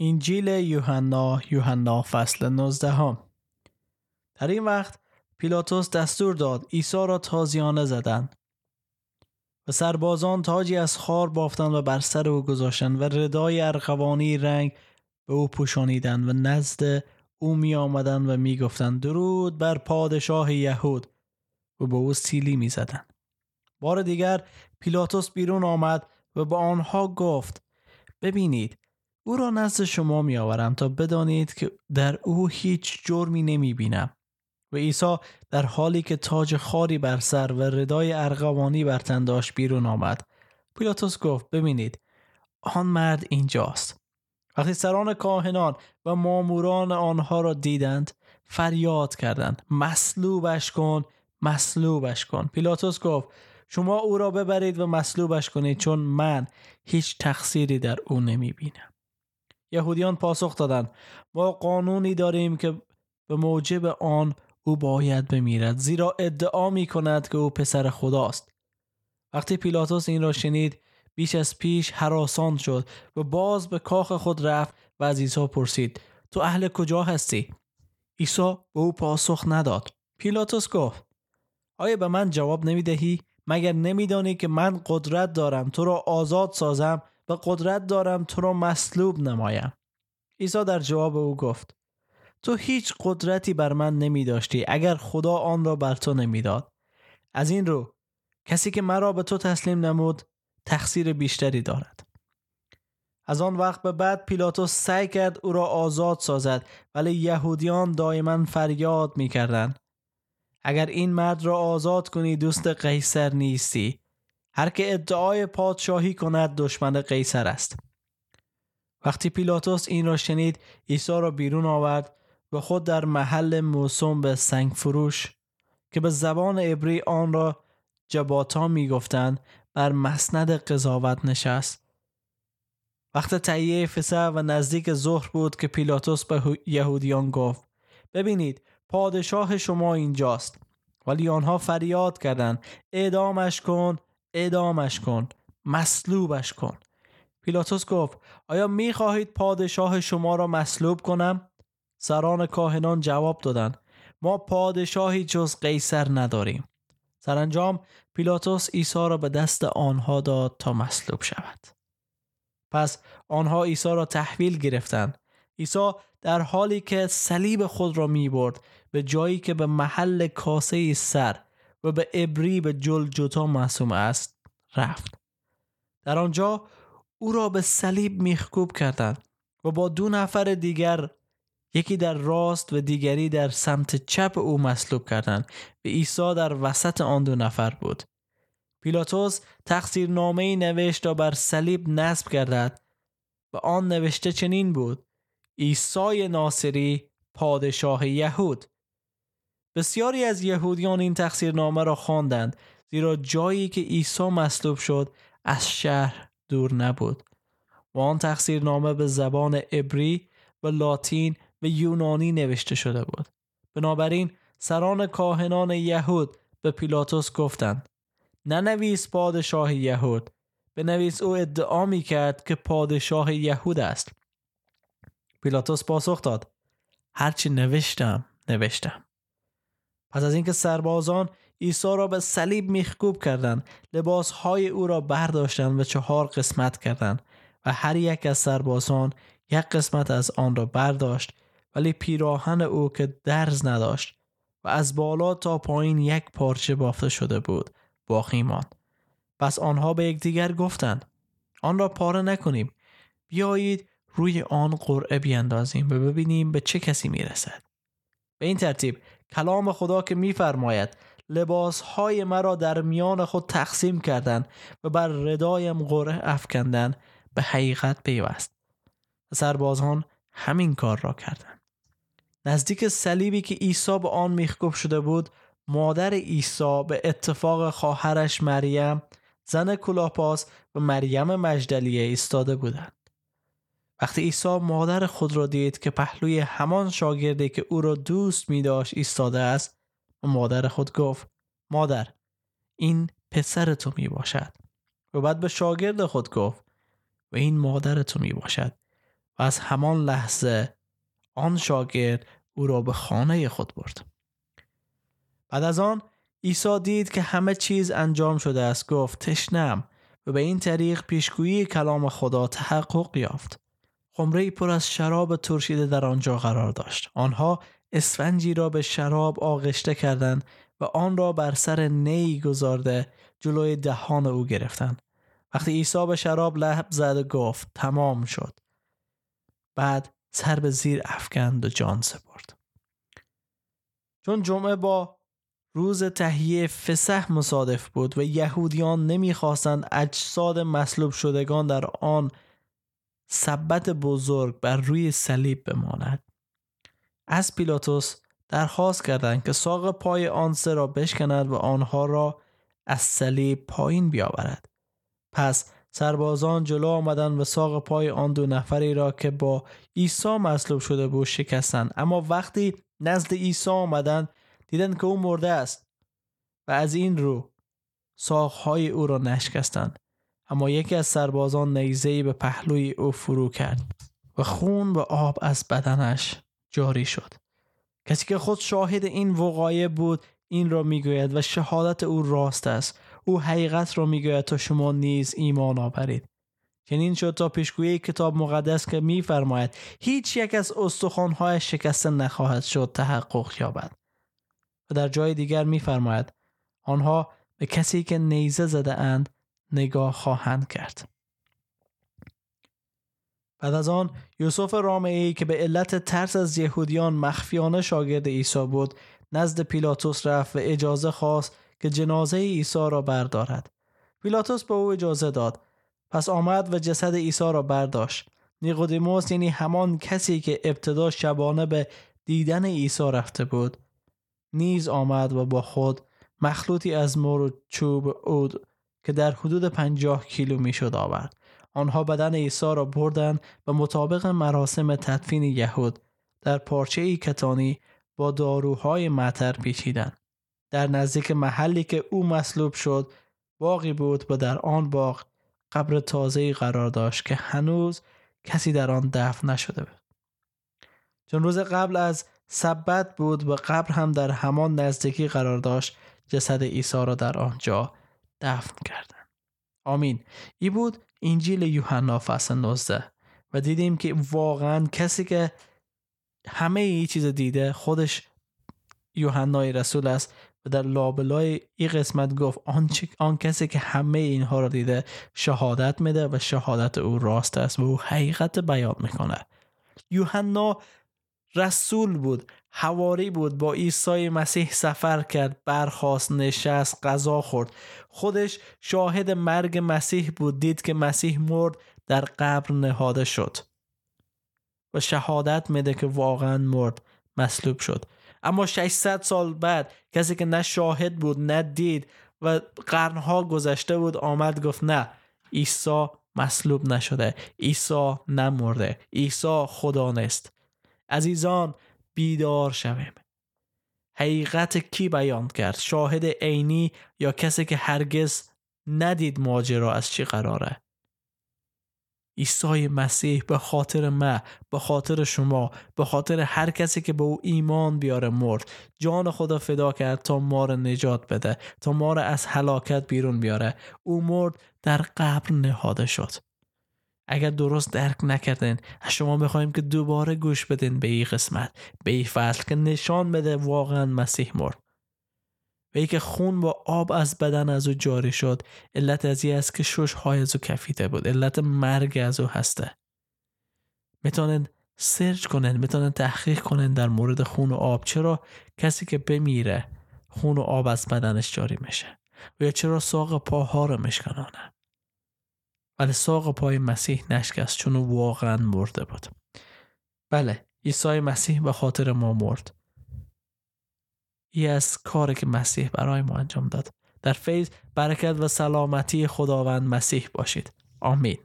انجیل یوحنا یوحنا فصل 19 هم. در این وقت پیلاتوس دستور داد عیسی را تازیانه زدند و سربازان تاجی از خار بافتند و بر سر او گذاشتند و ردای ارغوانی رنگ به او پوشانیدند و نزد او می آمدند و می گفتند درود بر پادشاه یهود و به او سیلی می زدند. بار دیگر پیلاتوس بیرون آمد و به آنها گفت ببینید او را نزد شما می آورم تا بدانید که در او هیچ جرمی نمی بینم و عیسی در حالی که تاج خاری بر سر و ردای ارغوانی بر تن داشت بیرون آمد. پیلاتوس گفت ببینید آن مرد اینجاست. وقتی سران کاهنان و ماموران آنها را دیدند فریاد کردند مصلوبش کن مصلوبش کن. پیلاتوس گفت شما او را ببرید و مصلوبش کنید چون من هیچ تقصیری در او نمی بینم یهودیان پاسخ دادند. ما قانونی داریم که به موجب آن او باید بمیرد زیرا ادعا می کند که او پسر خداست. وقتی پیلاتوس این را شنید بیش از پیش حراسان شد و باز به کاخ خود رفت و از عیسی پرسید تو اهل کجا هستی؟ عیسی به او پاسخ نداد. پیلاتوس گفت آیا به من جواب نمی دهی مگر نمیدانی که من قدرت دارم تو را آزاد سازم و قدرت دارم تو را مصلوب نمایم. عیسی در جواب او گفت تو هیچ قدرتی بر من نمی داشتی اگر خدا آن را بر تو نمی‌داد. از این رو کسی که مرا به تو تسلیم نمود تقصیر بیشتری دارد. از آن وقت به بعد پیلاتوس سعی کرد او را آزاد سازد ولی یهودیان دائما فریاد می کردن. اگر این مرد را آزاد کنی دوست قیصر نیستی. هر که ادعای پادشاهی کند دشمن قیصر است. وقتی پیلاتوس این را شنید عیسی را بیرون آورد و خود در محل موسوم به سنگ فروش که به زبان عبری آن را جباتا می گفتند بر مسند قضاوت نشست. وقت تهیه فسح و نزدیک ظهر بود که پیلاتوس به یهودیان گفت ببینید پادشاه شما اینجاست. ولی آنها فریاد کردند اعدامش کن اعدامش کن مصلوبش کن. پیلاتوس گفت آیا می خواهید پادشاه شما را مصلوب کنم؟ سران کاهنان جواب دادند ما پادشاهی جز قیصر نداریم. سرانجام پیلاتوس عیسی را به دست آنها داد تا مصلوب شود. پس آنها عیسی را تحویل گرفتند. عیسی در حالی که صلیب خود را می برد به جایی که به محل کاسه سر و به ابری به جل جتا معصوم است رفت. در آنجا او را به صلیب میخکوب کردند و با دو نفر دیگر یکی در راست و دیگری در سمت چپ او مصلوب کردند و عیسی در وسط آن دو نفر بود. پیلاتوس تقصیر نامه نوشت تا بر صلیب نصب گردد و آن نوشته چنین بود عیسی ناصری پادشاه یهود. بسیاری از یهودیان این نامه را خواندند زیرا جایی که عیسی مصلوب شد از شهر دور نبود. و آن نامه به زبان عبری و لاتین و یونانی نوشته شده بود. بنابراین سران کاهنان یهود به پیلاتوس گفتند ننویس پادشاه یهود. بنویس او ادعا می کرد که پادشاه یهود است. پیلاتوس پاسخ داد هرچی نوشتم نوشتم. پس از اینکه سربازان عیسی را به صلیب میخکوب کردند لباسهای او را برداشتند و چهار قسمت کردند و هر یک از سربازان یک قسمت از آن را برداشت ولی پیراهن او که درز نداشت و از بالا تا پایین یک پارچه بافته شده بود باقی ماند. پس آنها به یکدیگر گفتند آن را پاره نکنیم بیایید روی آن قرعه بیاندازیم و ببینیم به چه کسی می‌رسد. به این ترتیب کلام خدا که میفرماید لباس های مرا در میان خود تقسیم کردند و بر ردایم قرعه افکندند. به حقیقت پیوست. سربازان همین کار را کردند. نزدیک صلیبی که عیسی به آن میخکوب شده بود مادر عیسی به اتفاق خواهرش مریم زن کلاپاس و مریم مجدلیه ایستاده بودند. وقتی عیسی مادر خود را دید که پهلوی همان شاگردی که او را دوست می داشت ایستاده است مادر خود گفت مادر این پسر تو می باشد و بعد به شاگرد خود گفت و این مادر تو می باشد و از همان لحظه آن شاگرد او را به خانه خود برد. بعد از آن عیسی دید که همه چیز انجام شده است گفت تشنم. و به این طریق پیشگویی کلام خدا تحقق یافت. خمره پر از شراب ترشیده در آنجا قرار داشت. آنها اسفنجی را به شراب آغشته کردند و آن را بر سر نی گذارده جلوی دهان او گرفتند. وقتی عیسی به شراب لحب زد گفت تمام شد. بعد سر به زیر افکند و جان سپرد. چون جمعه با روز تهیه فسح مصادف بود و یهودیان نمی‌خواستند اجساد مصلوب شدگان در آن سبت بزرگ بر روی صلیب بماند. از پیلاتوس درخواست کردند که ساق پای آن را بشکند و آنها را از صلیب پایین بیاورد. پس سربازان جلو آمدند و ساق پای آن دو نفری را که با عیسی مصلوب شده بود شکستند. اما وقتی نزد عیسی آمدند دیدند که او مرده است و از این رو ساقهای او را نشکستند. اما یکی از سربازان نیزهی به پهلوی او فرو کرد و خون و آب از بدنش جاری شد. کسی که خود شاهد این وقایع بود این را می‌گوید و شهادت او راست است. او حقیقت را می‌گوید تا شما نیز ایمان آورید. چنین شد تا پیشگویی کتاب مقدس که میفرماید هیچ یک از استخوانهای شکسته نخواهد شد تحقق یابد. و در جای دیگر میفرماید آنها به کسی که نیزه زده اند نگاه خواهند کرد. بعد از آن یوسف رامعی که به علت ترس از یهودیان مخفیانه شاگرد عیسی بود نزد پیلاتوس رفت و اجازه خواست که جنازه عیسی را بردارد. پیلاتوس به او اجازه داد. پس آمد و جسد عیسی را برداشت. نیقودیموس یعنی همان کسی که ابتدا شبانه به دیدن عیسی رفته بود. نیز آمد و با خود مخلوطی از مور و چوب عود که در حدود پنجاه کیلو می‌شد آورد. آنها بدن عیسی را بردند و مطابق مراسم تدفین یهود در پارچه ای کتانی با داروهای معطر پیچیدند. در نزدیک محلی که او مصلوب شد باقی بود و در آن باغ قبر تازه‌ای قرار داشت که هنوز کسی در آن دفن نشده بود. چون روز قبل از سبت بود و قبر هم در همان نزدیکی قرار داشت جسد عیسی را در آنجا دفن کردند آمین. ای بود انجیل یوحنا فصل 19 و دیدیم که واقعا کسی که همه ای چیز دیده خودش یوحنای رسول است و در لابلای این قسمت گفت آن, آن کسی که همه اینها را دیده شهادت میده و شهادت او راست است و او حقیقت بیان می‌کنه. یوحنا رسول بود حواری بود با عیسی مسیح سفر کرد برخواست نشست غذا خورد. خودش شاهد مرگ مسیح بود دید که مسیح مرد در قبر نهاده شد. و شهادت میده که واقعا مرد مصلوب شد. اما 600 سال بعد کسی که نه شاهد بود نه دید و قرنها گذشته بود آمد گفت نه عیسی مصلوب نشده عیسی نمرده عیسی خدا نیست. عزیزان بیدار شویم. حقیقت کی بیان کرد؟ شاهد عینی یا کسی که هرگز ندید ماجرا از چی قراره؟ عیسی مسیح به خاطر ما به خاطر شما به خاطر هر کسی که به او ایمان بیاره مرد. جان خدا فدا کرد تا ما را نجات بده تا ما را از هلاکت بیرون بیاره. او مرد در قبر نهاده شد. اگر درست درک نکردین شما می‌خوایم که دوباره گوش بدین به این قسمت به این فصل که نشان بده واقعا مسیح مرد. و ای که خون با آب از بدن از او جاری شد علت از است که شش های از او کفیده بود علت مرگ از او هسته. می‌تونن سرچ کنن می‌تونن تحقیق کنن در مورد خون و آب چرا کسی که بمیره خون و آب از بدنش جاری میشه و یا چرا ساق پاها رو میشکنانه ولی ساق پای مسیح نشکست چون او واقعا مرده بود. بله عیسی مسیح به خاطر ما مرد. ای از کاری که مسیح برای ما انجام داد. در فیض برکت و سلامتی خداوند مسیح باشید. آمین.